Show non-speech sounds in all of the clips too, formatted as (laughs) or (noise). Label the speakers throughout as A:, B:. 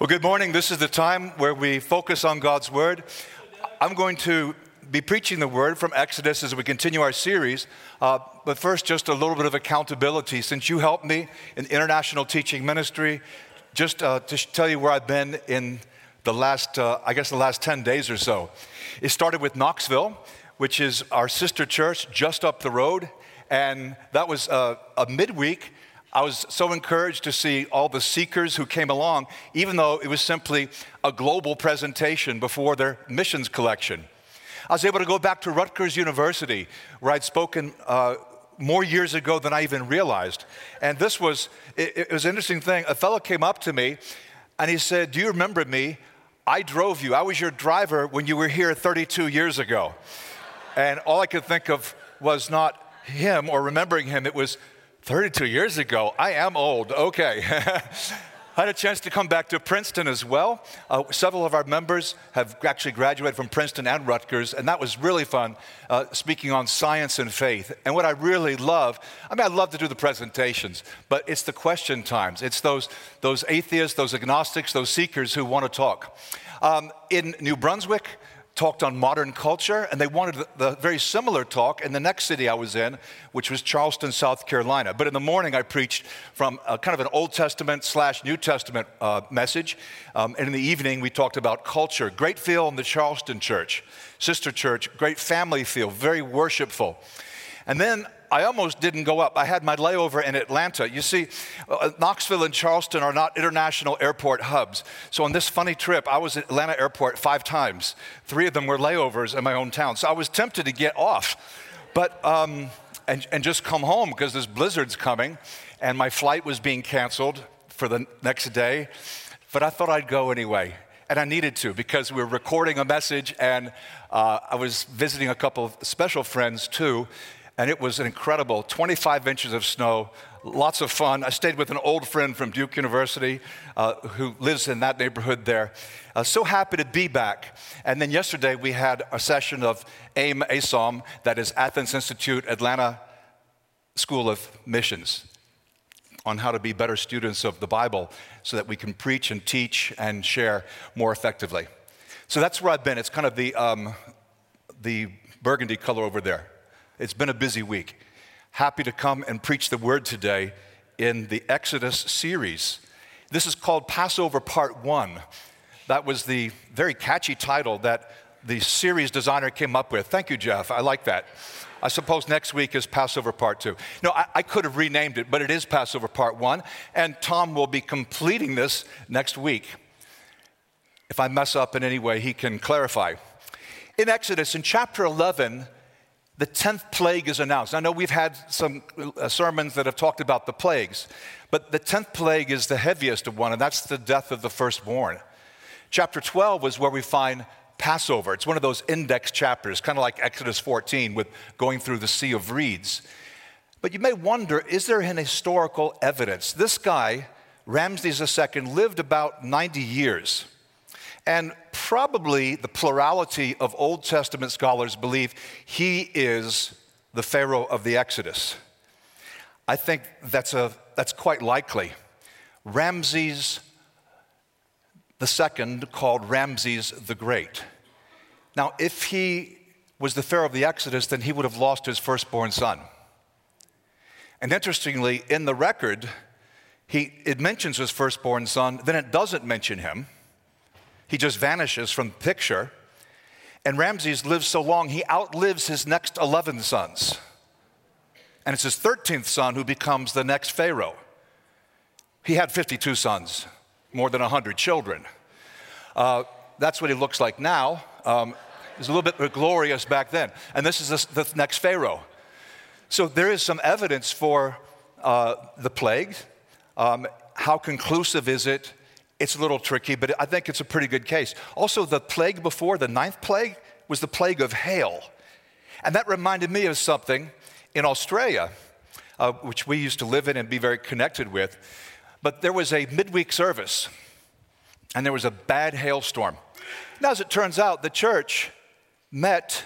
A: Well, good morning. This is the time where we focus on God's Word. I'm going to be preaching the Word from Exodus as we continue our series. Uh, but first, just a little bit of accountability. Since you helped me in international teaching ministry, just uh, to tell you where I've been in the last, uh, I guess, the last 10 days or so. It started with Knoxville, which is our sister church just up the road. And that was uh, a midweek I was so encouraged to see all the seekers who came along, even though it was simply a global presentation before their missions collection. I was able to go back to Rutgers University, where I'd spoken uh, more years ago than I even realized. And this was, it, it was an interesting thing. A fellow came up to me and he said, Do you remember me? I drove you. I was your driver when you were here 32 years ago. And all I could think of was not him or remembering him, it was 32 years ago. I am old. Okay. (laughs) I had a chance to come back to Princeton as well. Uh, several of our members have actually graduated from Princeton and Rutgers, and that was really fun, uh, speaking on science and faith. And what I really love, I mean, I love to do the presentations, but it's the question times. It's those, those atheists, those agnostics, those seekers who want to talk. Um, in New Brunswick, talked on modern culture, and they wanted the very similar talk in the next city I was in, which was Charleston, South Carolina. But in the morning, I preached from kind of an Old Testament slash New Testament uh, message. Um, and in the evening, we talked about culture. Great feel in the Charleston church, sister church, great family feel, very worshipful. And then I almost didn't go up. I had my layover in Atlanta. You see, uh, Knoxville and Charleston are not international airport hubs. So on this funny trip, I was at Atlanta Airport five times. Three of them were layovers in my own town. So I was tempted to get off, but um, and, and just come home because this blizzard's coming, and my flight was being canceled for the next day. But I thought I'd go anyway and I needed to because we were recording a message, and uh, I was visiting a couple of special friends too, and it was an incredible 25 inches of snow, lots of fun. I stayed with an old friend from Duke University uh, who lives in that neighborhood there. Uh, so happy to be back. And then yesterday we had a session of AIM ASOM, that is Athens Institute Atlanta School of Missions, on how to be better students of the Bible so that we can preach and teach and share more effectively. So that's where I've been. It's kind of the, um, the burgundy color over there. It's been a busy week. Happy to come and preach the word today in the Exodus series. This is called Passover Part 1. That was the very catchy title that the series designer came up with. Thank you, Jeff. I like that. I suppose next week is Passover Part 2. No, I, I, could have renamed it, but it is Passover Part 1, and Tom will be completing this next week. If I mess up in any way, he can clarify. In Exodus, in chapter 11, the 10th plague is announced. I know we've had some uh, sermons that have talked about the plagues, but the 10th plague is the heaviest of one, and that's the death of the firstborn. Chapter 12 is where we find Passover. It's one of those index chapters, kind of like Exodus 14 with going through the Sea of Reeds. But you may wonder is there any historical evidence? This guy, Ramses II, lived about 90 years. And probably the plurality of Old Testament scholars believe he is the Pharaoh of the Exodus. I think that's, a, that's quite likely. Ramses the second, called Ramses the Great. Now, if he was the Pharaoh of the Exodus, then he would have lost his firstborn son. And interestingly, in the record, he, it mentions his firstborn son, then it doesn't mention him. He just vanishes from the picture. And Ramses lives so long, he outlives his next 11 sons. And it's his 13th son who becomes the next Pharaoh. He had 52 sons, more than 100 children. Uh, that's what he looks like now. Um, he's a little bit glorious back then. And this is the, the next Pharaoh. So there is some evidence for uh, the plague. Um, how conclusive is it? It's a little tricky, but I think it's a pretty good case. Also, the plague before, the ninth plague, was the plague of hail. And that reminded me of something in Australia, uh, which we used to live in and be very connected with. But there was a midweek service, and there was a bad hailstorm. Now, as it turns out, the church met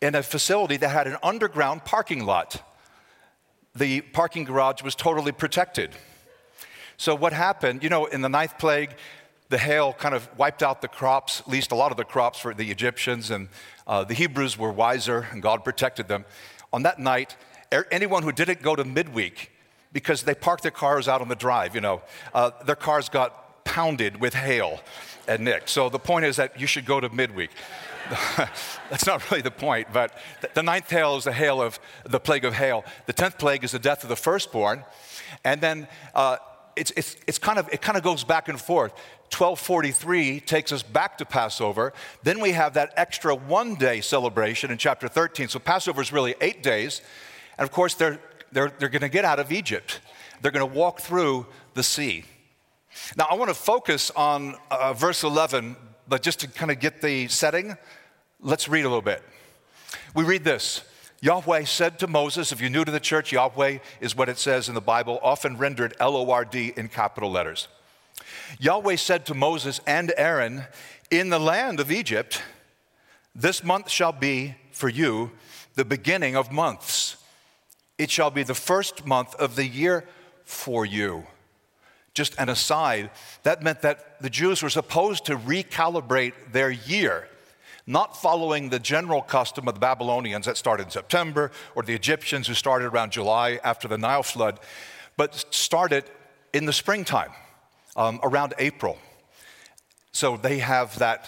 A: in a facility that had an underground parking lot. The parking garage was totally protected. So, what happened, you know, in the ninth plague, the hail kind of wiped out the crops, at least a lot of the crops for the Egyptians, and uh, the Hebrews were wiser, and God protected them. On that night, anyone who didn't go to midweek, because they parked their cars out on the drive, you know, uh, their cars got pounded with hail and nicked. So the point is that you should go to midweek. (laughs) That's not really the point, but the ninth hail is the hail of the plague of hail. The tenth plague is the death of the firstborn. And then uh, it's, it's, it's kind of, it kind of goes back and forth. 1243 takes us back to Passover. Then we have that extra one day celebration in chapter 13. So Passover is really eight days. And of course, they're, they're, they're going to get out of Egypt, they're going to walk through the sea. Now, I want to focus on uh, verse 11, but just to kind of get the setting, let's read a little bit. We read this Yahweh said to Moses, if you're new to the church, Yahweh is what it says in the Bible, often rendered L O R D in capital letters. Yahweh said to Moses and Aaron, In the land of Egypt, this month shall be for you the beginning of months. It shall be the first month of the year for you. Just an aside, that meant that the Jews were supposed to recalibrate their year not following the general custom of the Babylonians that started in September or the Egyptians who started around July after the Nile flood, but started in the springtime, um, around April. So they have that.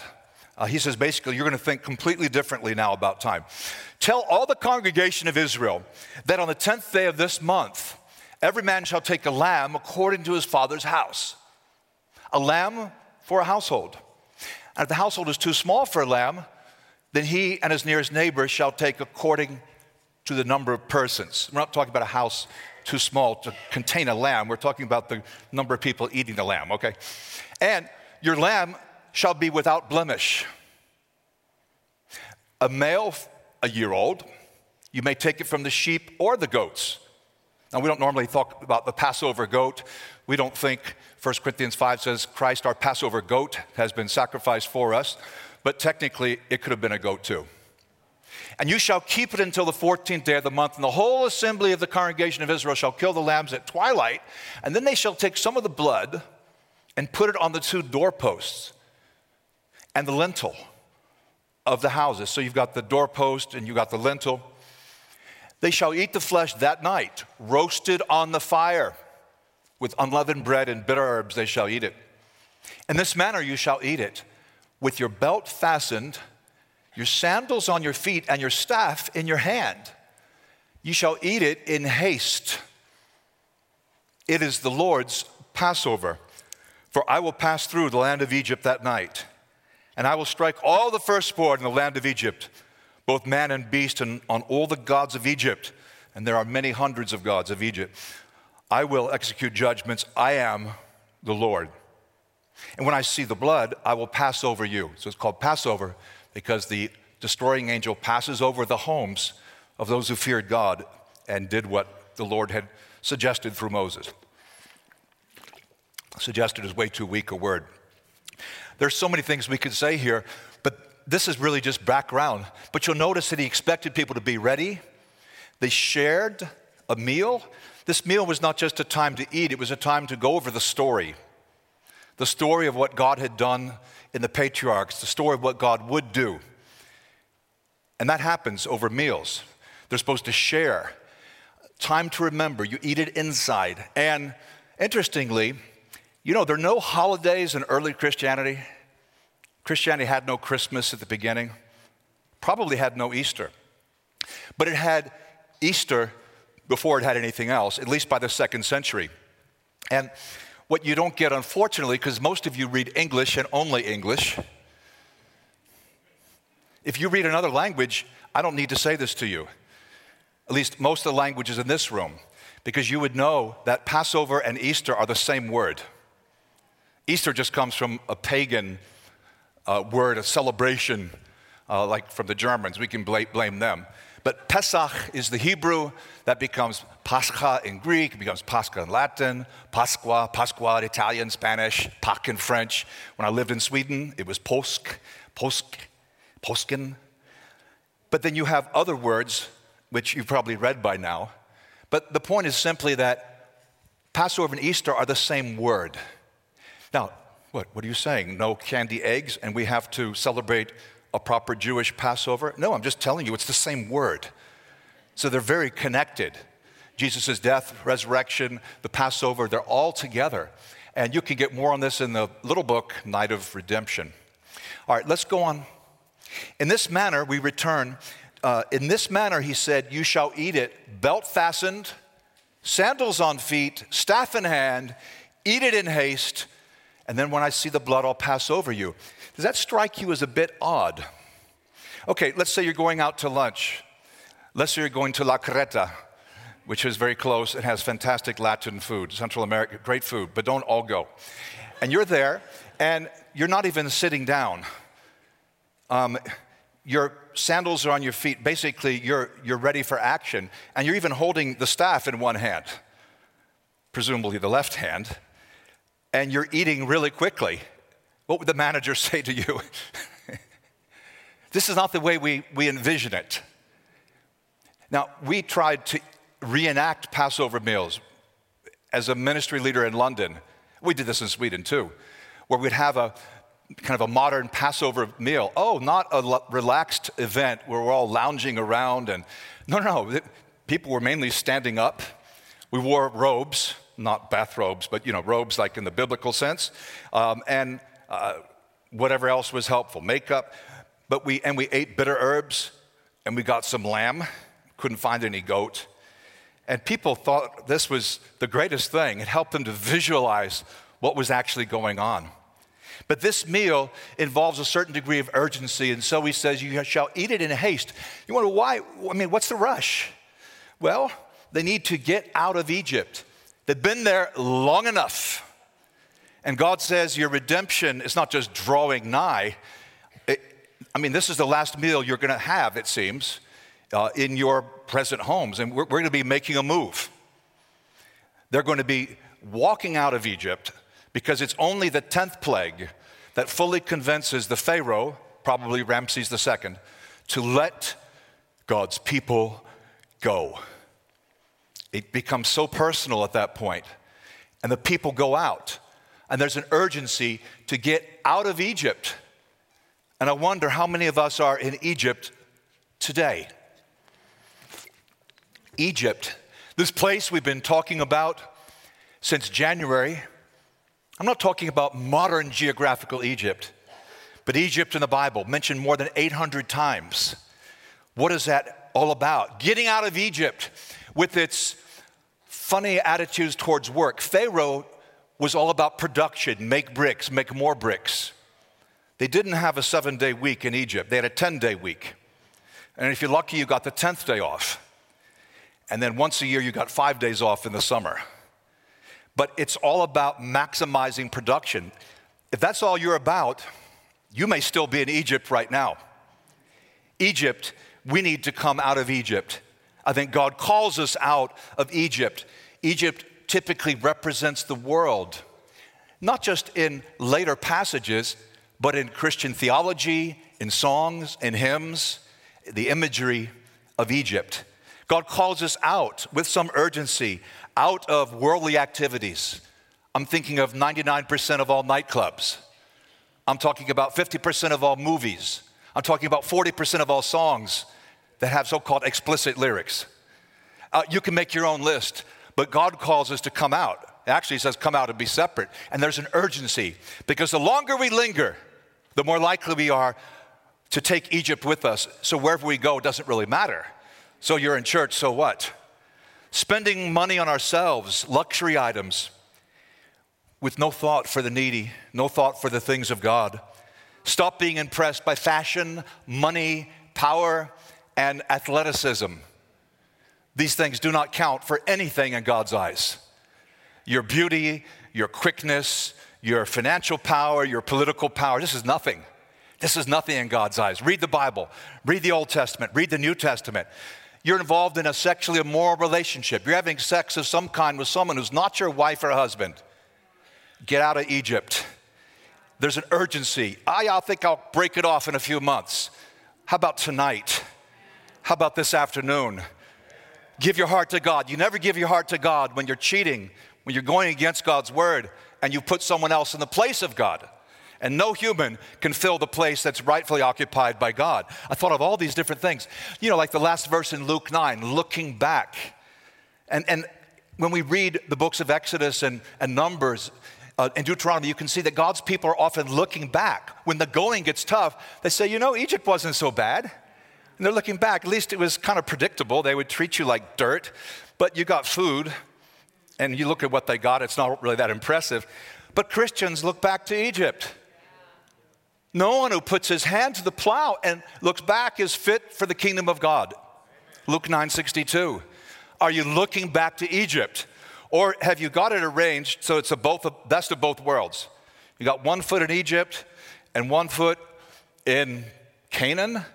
A: Uh, he says basically, you're going to think completely differently now about time. Tell all the congregation of Israel that on the 10th day of this month, every man shall take a lamb according to his father's house. A lamb for a household. And if the household is too small for a lamb, then he and his nearest neighbor shall take according to the number of persons. We're not talking about a house too small to contain a lamb. We're talking about the number of people eating the lamb, okay? And your lamb shall be without blemish. A male, a year old, you may take it from the sheep or the goats. Now, we don't normally talk about the Passover goat. We don't think 1 Corinthians 5 says Christ, our Passover goat, has been sacrificed for us, but technically it could have been a goat too. And you shall keep it until the 14th day of the month, and the whole assembly of the congregation of Israel shall kill the lambs at twilight, and then they shall take some of the blood and put it on the two doorposts and the lintel of the houses. So you've got the doorpost and you've got the lintel. They shall eat the flesh that night, roasted on the fire. With unleavened bread and bitter herbs they shall eat it. In this manner you shall eat it, with your belt fastened, your sandals on your feet, and your staff in your hand. You shall eat it in haste. It is the Lord's Passover. For I will pass through the land of Egypt that night, and I will strike all the firstborn in the land of Egypt, both man and beast, and on all the gods of Egypt. And there are many hundreds of gods of Egypt. I will execute judgments. I am the Lord. And when I see the blood, I will pass over you. So it's called Passover because the destroying angel passes over the homes of those who feared God and did what the Lord had suggested through Moses. Suggested is way too weak a word. There's so many things we could say here, this is really just background. But you'll notice that he expected people to be ready. They shared a meal. This meal was not just a time to eat, it was a time to go over the story. The story of what God had done in the patriarchs, the story of what God would do. And that happens over meals. They're supposed to share. Time to remember, you eat it inside. And interestingly, you know, there are no holidays in early Christianity. Christianity had no Christmas at the beginning, probably had no Easter. But it had Easter before it had anything else, at least by the second century. And what you don't get, unfortunately, because most of you read English and only English, if you read another language, I don't need to say this to you, at least most of the languages in this room, because you would know that Passover and Easter are the same word. Easter just comes from a pagan uh, word, a celebration, uh, like from the Germans. We can blame them. But Pesach is the Hebrew that becomes Pascha in Greek, it becomes Pascha in Latin, Pasqua, Pasqua in Italian, Spanish, Pak in French. When I lived in Sweden, it was Påsk, Påsk, Påsken. But then you have other words, which you've probably read by now. But the point is simply that Passover and Easter are the same word. Now, What? What are you saying? No candy eggs, and we have to celebrate a proper Jewish Passover? No, I'm just telling you, it's the same word. So they're very connected. Jesus' death, resurrection, the Passover, they're all together. And you can get more on this in the little book, Night of Redemption. All right, let's go on. In this manner, we return. Uh, in this manner, he said, You shall eat it, belt fastened, sandals on feet, staff in hand, eat it in haste, and then when I see the blood, I'll pass over you. Does that strike you as a bit odd? Okay, let's say you're going out to lunch. Let's say you're going to La Creta, which is very close and has fantastic Latin food, Central America, great food, but don't all go. And you're there, and you're not even sitting down. Um, your sandals are on your feet. Basically, you're, you're ready for action, and you're even holding the staff in one hand, presumably the left hand, and you're eating really quickly. What would the manager (laughs) say to you? this is not the way we, we envision it. Now, we tried to reenact Passover meals as a ministry leader in London. We did this in Sweden too, where we'd have a kind of a modern Passover meal. Oh, not a relaxed event where we're all lounging around and no, no, no. People were mainly standing up. We wore robes, not bathrobes, but you know, robes like in the biblical sense, um, and uh, whatever else was helpful, makeup. But we and we ate bitter herbs, and we got some lamb. Couldn't find any goat. And people thought this was the greatest thing. It helped them to visualize what was actually going on. But this meal involves a certain degree of urgency, and so he says, You shall eat it in haste. You wonder why? I mean, what's the rush? Well, they need to get out of Egypt. They've been there long enough. And God says, Your redemption is not just drawing nigh. It, I mean, this is the last meal you're going to have, it seems uh, in your present homes. And we're, we're going to be making a move. They're going to be walking out of Egypt because it's only the 10th plague that fully convinces the Pharaoh, probably Ramses II, to let God's people go. It becomes so personal at that point, and the people go out, and there's an urgency to get out of Egypt. And I wonder how many of us are in Egypt today. Egypt, this place we've been talking about since January. I'm not talking about modern geographical Egypt, but Egypt in the Bible, mentioned more than 800 times. What is that all about? Getting out of Egypt with its funny attitudes towards work. Pharaoh was all about production make bricks, make more bricks. They didn't have a seven day week in Egypt, they had a 10 day week. And if you're lucky, you got the 10th day off. And then once a year, you got five days off in the summer. But it's all about maximizing production. If that's all you're about, you may still be in Egypt right now. Egypt, we need to come out of Egypt. I think God calls us out of Egypt. Egypt typically represents the world, not just in later passages, but in Christian theology, in songs, in hymns, the imagery of Egypt. God calls us out with some urgency out of worldly activities. I'm thinking of 99% of all nightclubs. I'm talking about 50% of all movies. I'm talking about 40% of all songs that have so called explicit lyrics. Uh, you can make your own list, but God calls us to come out. Actually, He says, come out and be separate. And there's an urgency because the longer we linger, the more likely we are to take Egypt with us. So wherever we go, doesn't really matter. So you're in church, so what? Spending money on ourselves, luxury items, with no thought for the needy, no thought for the things of God. Stop being impressed by fashion, money, power, and athleticism. These things do not count for anything in God's eyes. Your beauty, your quickness, your financial power, your political power, this is nothing. This is nothing in God's eyes. Read the Bible, read the Old Testament, read the New Testament you're involved in a sexually immoral relationship, you're having sex of some kind with someone who's not your wife or husband, get out of Egypt. There's an urgency. I, I think I'll break it off in a few months. How about tonight? How about this afternoon? Give your heart to God. You never give your heart to God when you're cheating, when you're going against God's word. and you put someone else in the place of God. And no human can fill the place that's rightfully occupied by God. I thought of all these different things. You know, like the last verse in Luke 9, looking back. And, and when we read the books of Exodus and, and Numbers uh, and Deuteronomy, you can see that God's people are often looking back. When the going gets tough, they say, you know, Egypt wasn't so bad. And they're looking back. At least it was kind of predictable. They would treat you like dirt, but you got food. And you look at what they got, it's not really that impressive. But Christians look back to Egypt. No one who puts his hand to the plow and looks back is fit for the kingdom of God. Luke 9:62. Are you looking back to Egypt? Or have you got it arranged so it's a both best of both worlds? You got one foot in Egypt and one foot in Canaan?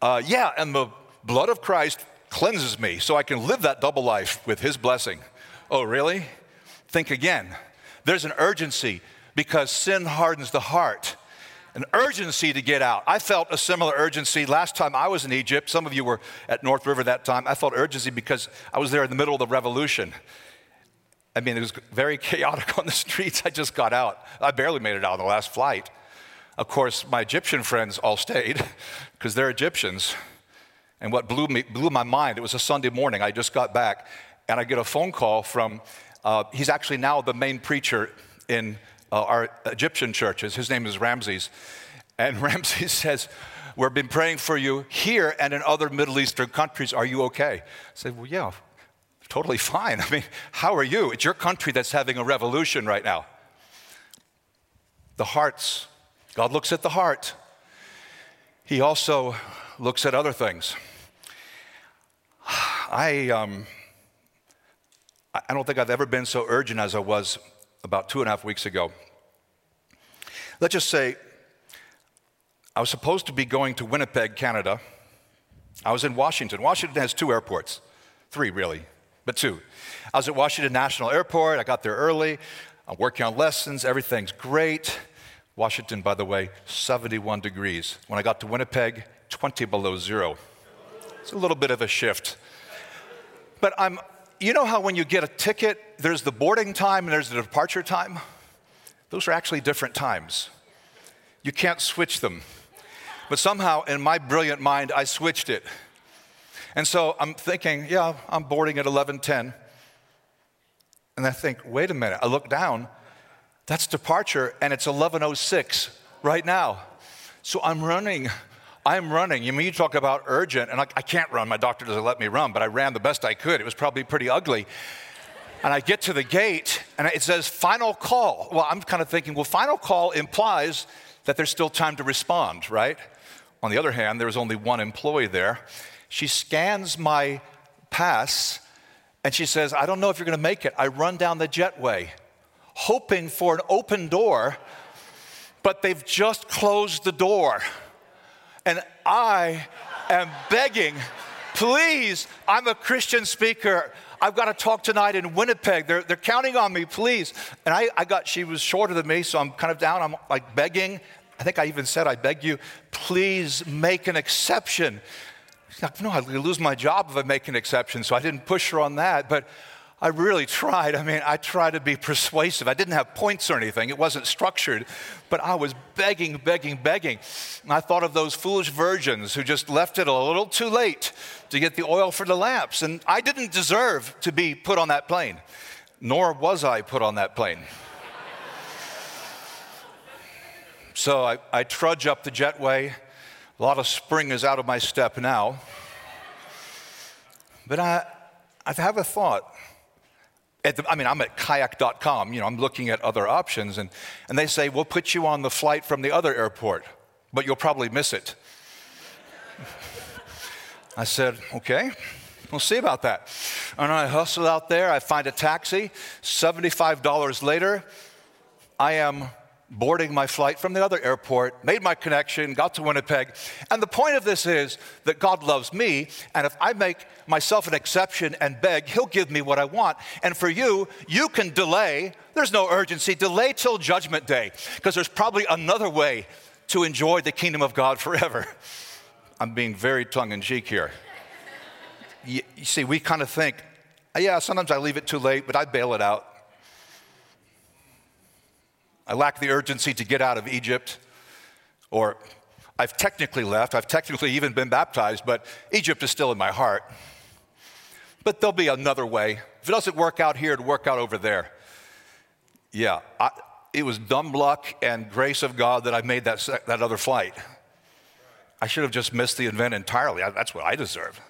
A: Uh, yeah, and the blood of Christ cleanses me so I can live that double life with his blessing. Oh, really? Think again. There's an urgency because sin hardens the heart an urgency to get out. I felt a similar urgency last time I was in Egypt. Some of you were at North River that time. I felt urgency because I was there in the middle of the revolution. I mean, it was very (laughs) chaotic on the streets. I just got out. I barely made it out on the last flight. Of course, my Egyptian friends all stayed (laughs) because they're Egyptians. And what blew, me, blew my mind, it was a Sunday morning. I just got back, and I get a phone call from, uh, he's actually now the main preacher in uh, our Egyptian churches. His name is Ramses. And (laughs) Ramses says, We've been praying for you here and in other Middle Eastern countries. Are you okay? I said, Well, yeah, totally fine. (laughs) I mean, how are you? It's your country that's having a revolution right now. The hearts. God looks at the heart. He also looks at other things. (sighs) I, um, I don't think I've ever been so urgent as I was about two and a half weeks ago. Let's just say I was supposed to be going to Winnipeg, Canada. I was in Washington. Washington has two airports, three really, but two. I was at Washington National Airport. I got there early. I'm working on lessons. Everything's great. Washington, by the way, 71 degrees. When I got to Winnipeg, 20 below zero. It's a little bit of a shift. But I'm you know how when you get a ticket, there's the boarding time and there's the departure time? Those are actually different times. You can't switch them. But somehow, in my brilliant mind, I switched it. And so I'm thinking, yeah, I'm boarding at 11:10. And I think, wait a minute. I look down. That's departure, and it's 11:06 right now. So I'm running I'm running. You mean you talk about urgent, and I, I can't run. My doctor doesn't let me run, but I ran the best I could. It was probably pretty ugly. And I get to the gate, and it says final call. Well, I'm kind of thinking, well, final call implies that there's still time to respond, right? On the other hand, there was only one employee there. She scans my pass, and she says, I don't know if you're going to make it. I run down the jetway, hoping for an open door, but they've just closed the door and I am begging, please, I'm a Christian speaker. I've got to talk tonight in Winnipeg. They're, they're counting on me, please. And I, I got, she was shorter than me, so I'm kind of down. I'm like begging. I think I even said, I beg you, please make an exception. She's like, no, I'd lose my job if I make an exception. So I didn't push her on that. But I really tried. I mean, I tried to be persuasive. I didn't have points or anything, it wasn't structured, but I was begging, begging, begging. And I thought of those foolish virgins who just left it a little too late to get the oil for the lamps. And I didn't deserve to be put on that plane, nor was I put on that plane. so I, I trudge up the jetway. A lot of spring is out of my step now. But I, I have a thought the, I mean, I'm at kayak.com, you know, I'm looking at other options, and, and they say, we'll put you on the flight from the other airport, but you'll probably miss it. I said, okay, we'll see about that. And I hustle out there, I find a taxi. $75 later, I am boarding my flight from the other airport, made my connection, got to Winnipeg. And the point of this is that God loves me, and if I make myself an exception and beg, He'll give me what I want. And for you, you can delay. There's no urgency. Delay till judgment day, because there's probably another way to enjoy the kingdom of God forever. (laughs) I'm being very tongue in cheek here. You, you see, we kind of think, yeah, sometimes I leave it too late, but I bail it out. I lack the urgency to get out of Egypt. Or I've technically left, I've technically even been baptized, but Egypt is still in my heart. But there'll be another way. If it doesn't work out here, it'll work out over there. Yeah, I, it was dumb luck and grace of God that I made that, that other flight. I should have just missed the event entirely. That's what I deserve.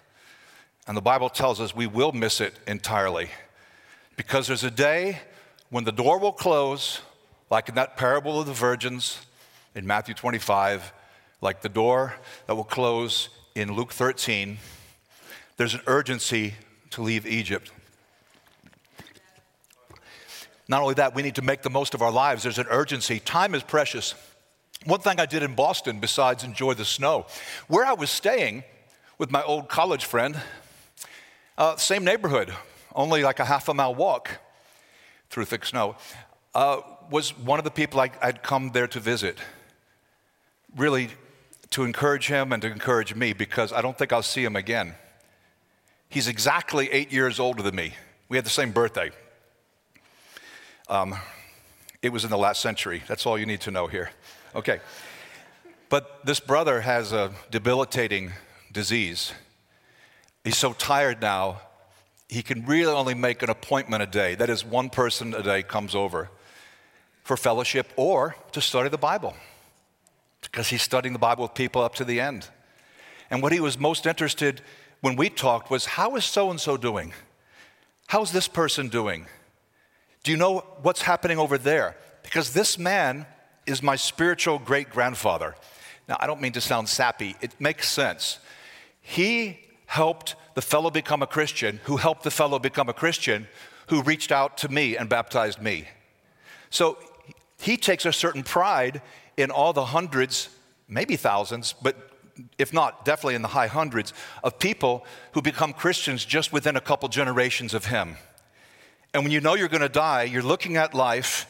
A: And the Bible tells us we will miss it entirely because there's a day when the door will close, like in that parable of the virgins in Matthew 25, like the door that will close in Luke 13. There's an urgency to leave Egypt. Not only that, we need to make the most of our lives. There's an urgency. Time is precious. One thing I did in Boston, besides enjoy the snow, where I was staying with my old college friend, uh, same neighborhood, only like a half a mile walk through thick snow, uh, was one of the people I, I'd come there to visit. Really to encourage him and to encourage me because I don't think I'll see him again. He's exactly eight years older than me. We had the same birthday. Um, it was in the last century. That's all you need to know here. Okay. But this brother has a debilitating disease. He's so tired now, he can really only make an appointment a day. That is, one person a day comes over for fellowship or to study the Bible because he's studying the Bible with people up to the end. And what he was most interested when we talked was how is so and so doing? How's this person doing? Do you know what's happening over there? Because this man is my spiritual great grandfather. Now, I don't mean to sound sappy, it makes sense. He helped the fellow become a Christian, who helped the fellow become a Christian, who reached out to me and baptized me. So he takes a certain pride in all the hundreds, maybe thousands, but if not, definitely in the high hundreds, of people who become Christians just within a couple generations of him. And when you know you're going to die, you're looking at life.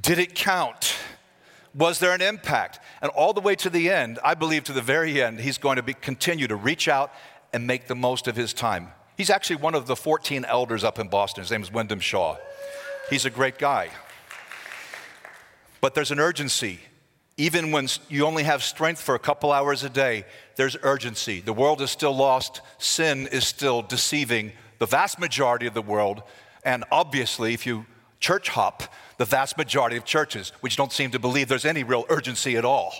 A: Did it count? Was there an impact? And all the way to the end, I believe to the very end, he's going to be, continue to reach out and make the most of his time. He's actually one of the 14 elders up in Boston. His name is Wyndham Shaw. He's a great guy. But there's an urgency. Even when you only have strength for a couple hours a day, there's urgency. The world is still lost, sin is still deceiving the vast majority of the world, and obviously, if you church hop, the vast majority of churches, which don't seem to believe there's any real urgency at all.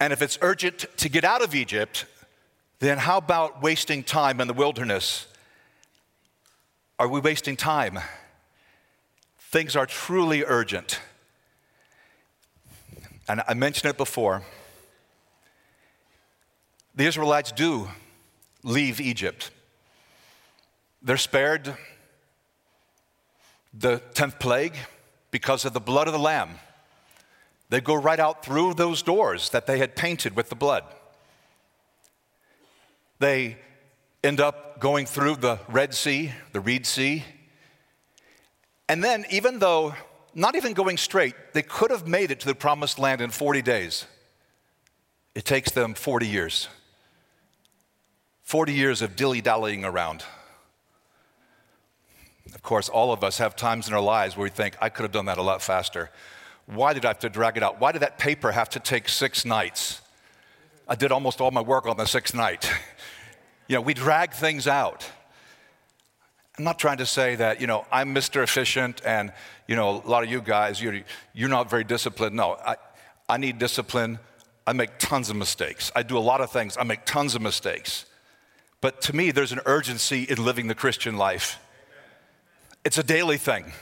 A: And if it's urgent to get out of Egypt, then how about wasting time in the wilderness? Are we wasting time? Things are truly urgent. And I mentioned it before. The Israelites do leave Egypt. They're spared the 10th plague because of the blood of the Lamb. They go right out through those doors that they had painted with the blood. They end up going through the Red Sea, the Reed Sea. And then, even though not even going straight, they could have made it to the promised land in 40 days. It takes them 40 years. 40 years of dilly dallying around. Of course, all of us have times in our lives where we think, I could have done that a lot faster. Why did I have to drag it out? Why did that paper have to take six nights? I did almost all my work on the sixth night. (laughs) you know, we drag things out. I'm not trying to say that, you know, I'm Mr. Efficient and, you know, a lot of you guys, you're, you're not very disciplined. No, I, I need discipline. I make tons of mistakes. I do a lot of things. I make tons of mistakes. But to me, there's an urgency in living the Christian life. It's a daily thing.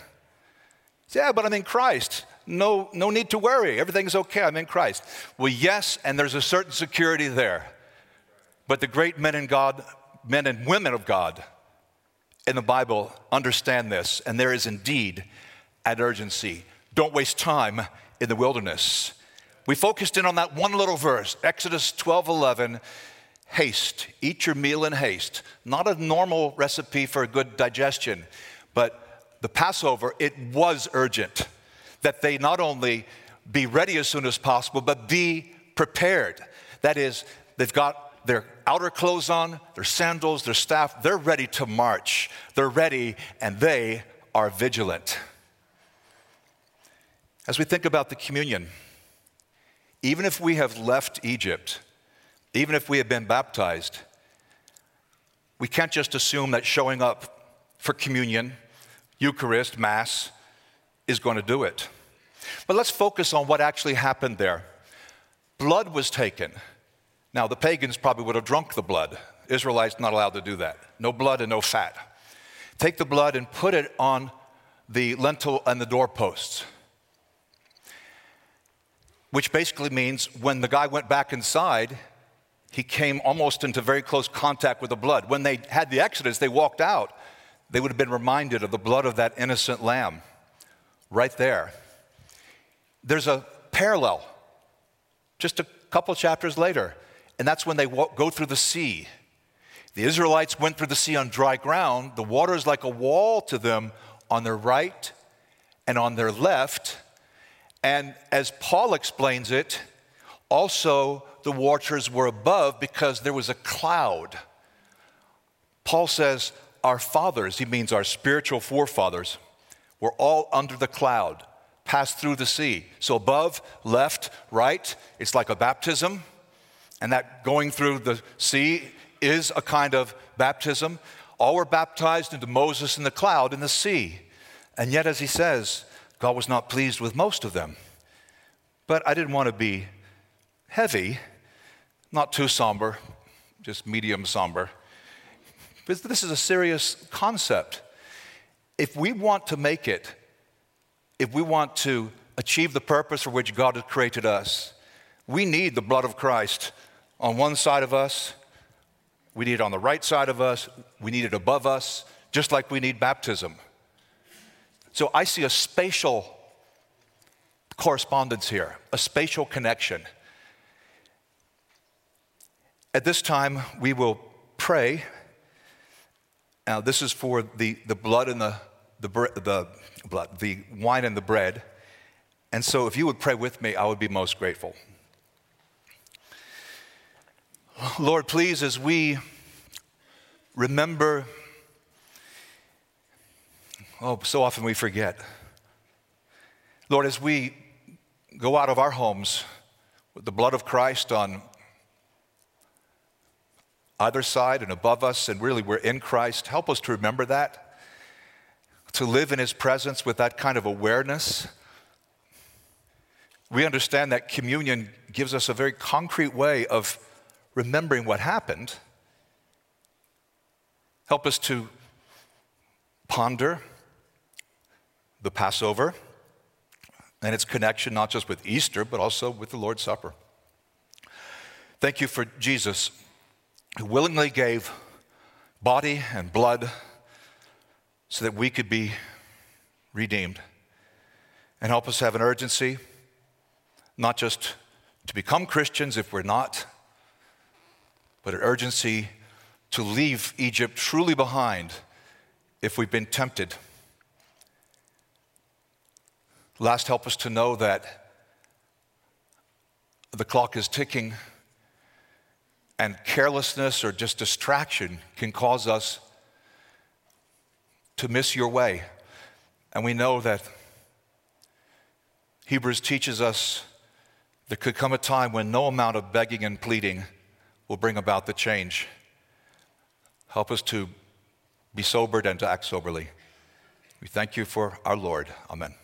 A: Yeah, but I'm in Christ. No, no need to worry. Everything's okay. I'm in Christ. Well, yes, and there's a certain security there. But the great men and God, men and women of God in the Bible understand this, and there is indeed an urgency. Don't waste time in the wilderness. We focused in on that one little verse, Exodus 12 11. Haste, eat your meal in haste. Not a normal recipe for a good digestion. But the Passover, it was urgent that they not only be ready as soon as possible, but be prepared. That is, they've got their outer clothes on, their sandals, their staff, they're ready to march. They're ready and they are vigilant. As we think about the communion, even if we have left Egypt, even if we have been baptized, we can't just assume that showing up for communion, Eucharist, Mass, is going to do it. But let's focus on what actually happened there. Blood was taken. Now, the pagans probably would have drunk the blood. Israelites not allowed to do that. No blood and no fat. Take the blood and put it on the lintel and the doorposts which basically means when the guy went back inside, he came almost into very close contact with the blood. When they had the Exodus, they walked out, they would have been reminded of the blood of that innocent lamb right there. There's a parallel just a couple chapters later, and that's when they go through the sea. The Israelites went through the sea on dry ground. The water is like a wall to them on their right and on their left. And as Paul explains it, also the waters were above because there was a cloud. Paul says, Our fathers, he means our spiritual forefathers, were all under the cloud, passed through the sea. So above, left, right, it's like a baptism. And that going through the sea is a kind of baptism. All were baptized into Moses in the cloud in the sea. And yet, as he says, God was not pleased with most of them. But I didn't want to be heavy, not too somber, just medium somber. But this is a serious concept. If we want to make it, if we want to achieve the purpose for which God has created us, we need the blood of Christ on one side of us, we need it on the right side of us, we need it above us, just like we need baptism. So I see a spatial correspondence here, a spatial connection. At this time, we will pray. Now, this is for the, the blood and the, the, the blood, the wine and the bread. And so, if you would pray with me, I would be most grateful. Lord, please, as we remember, oh, so often we forget. Lord, as we go out of our homes with the blood of Christ on either side and above us, and really we're in Christ. Help us to remember that, to live in His presence with that kind of awareness. We understand that communion gives us a very concrete way of remembering what happened. Help us to ponder the Passover and its connection not just with Easter, but also with the Lord's Supper. Thank you for Jesus, who willingly gave body and blood so that we could be redeemed. And help us have an urgency, not just to become Christians if we're not, but an urgency to leave Egypt truly behind if we've been tempted Last, help us to know that the clock is ticking and carelessness or just distraction can cause us to miss your way. And we know that Hebrews teaches us there could come a time when no amount of begging and pleading will bring about the change. Help us to be sobered and to act soberly. We thank you for our Lord. Amen.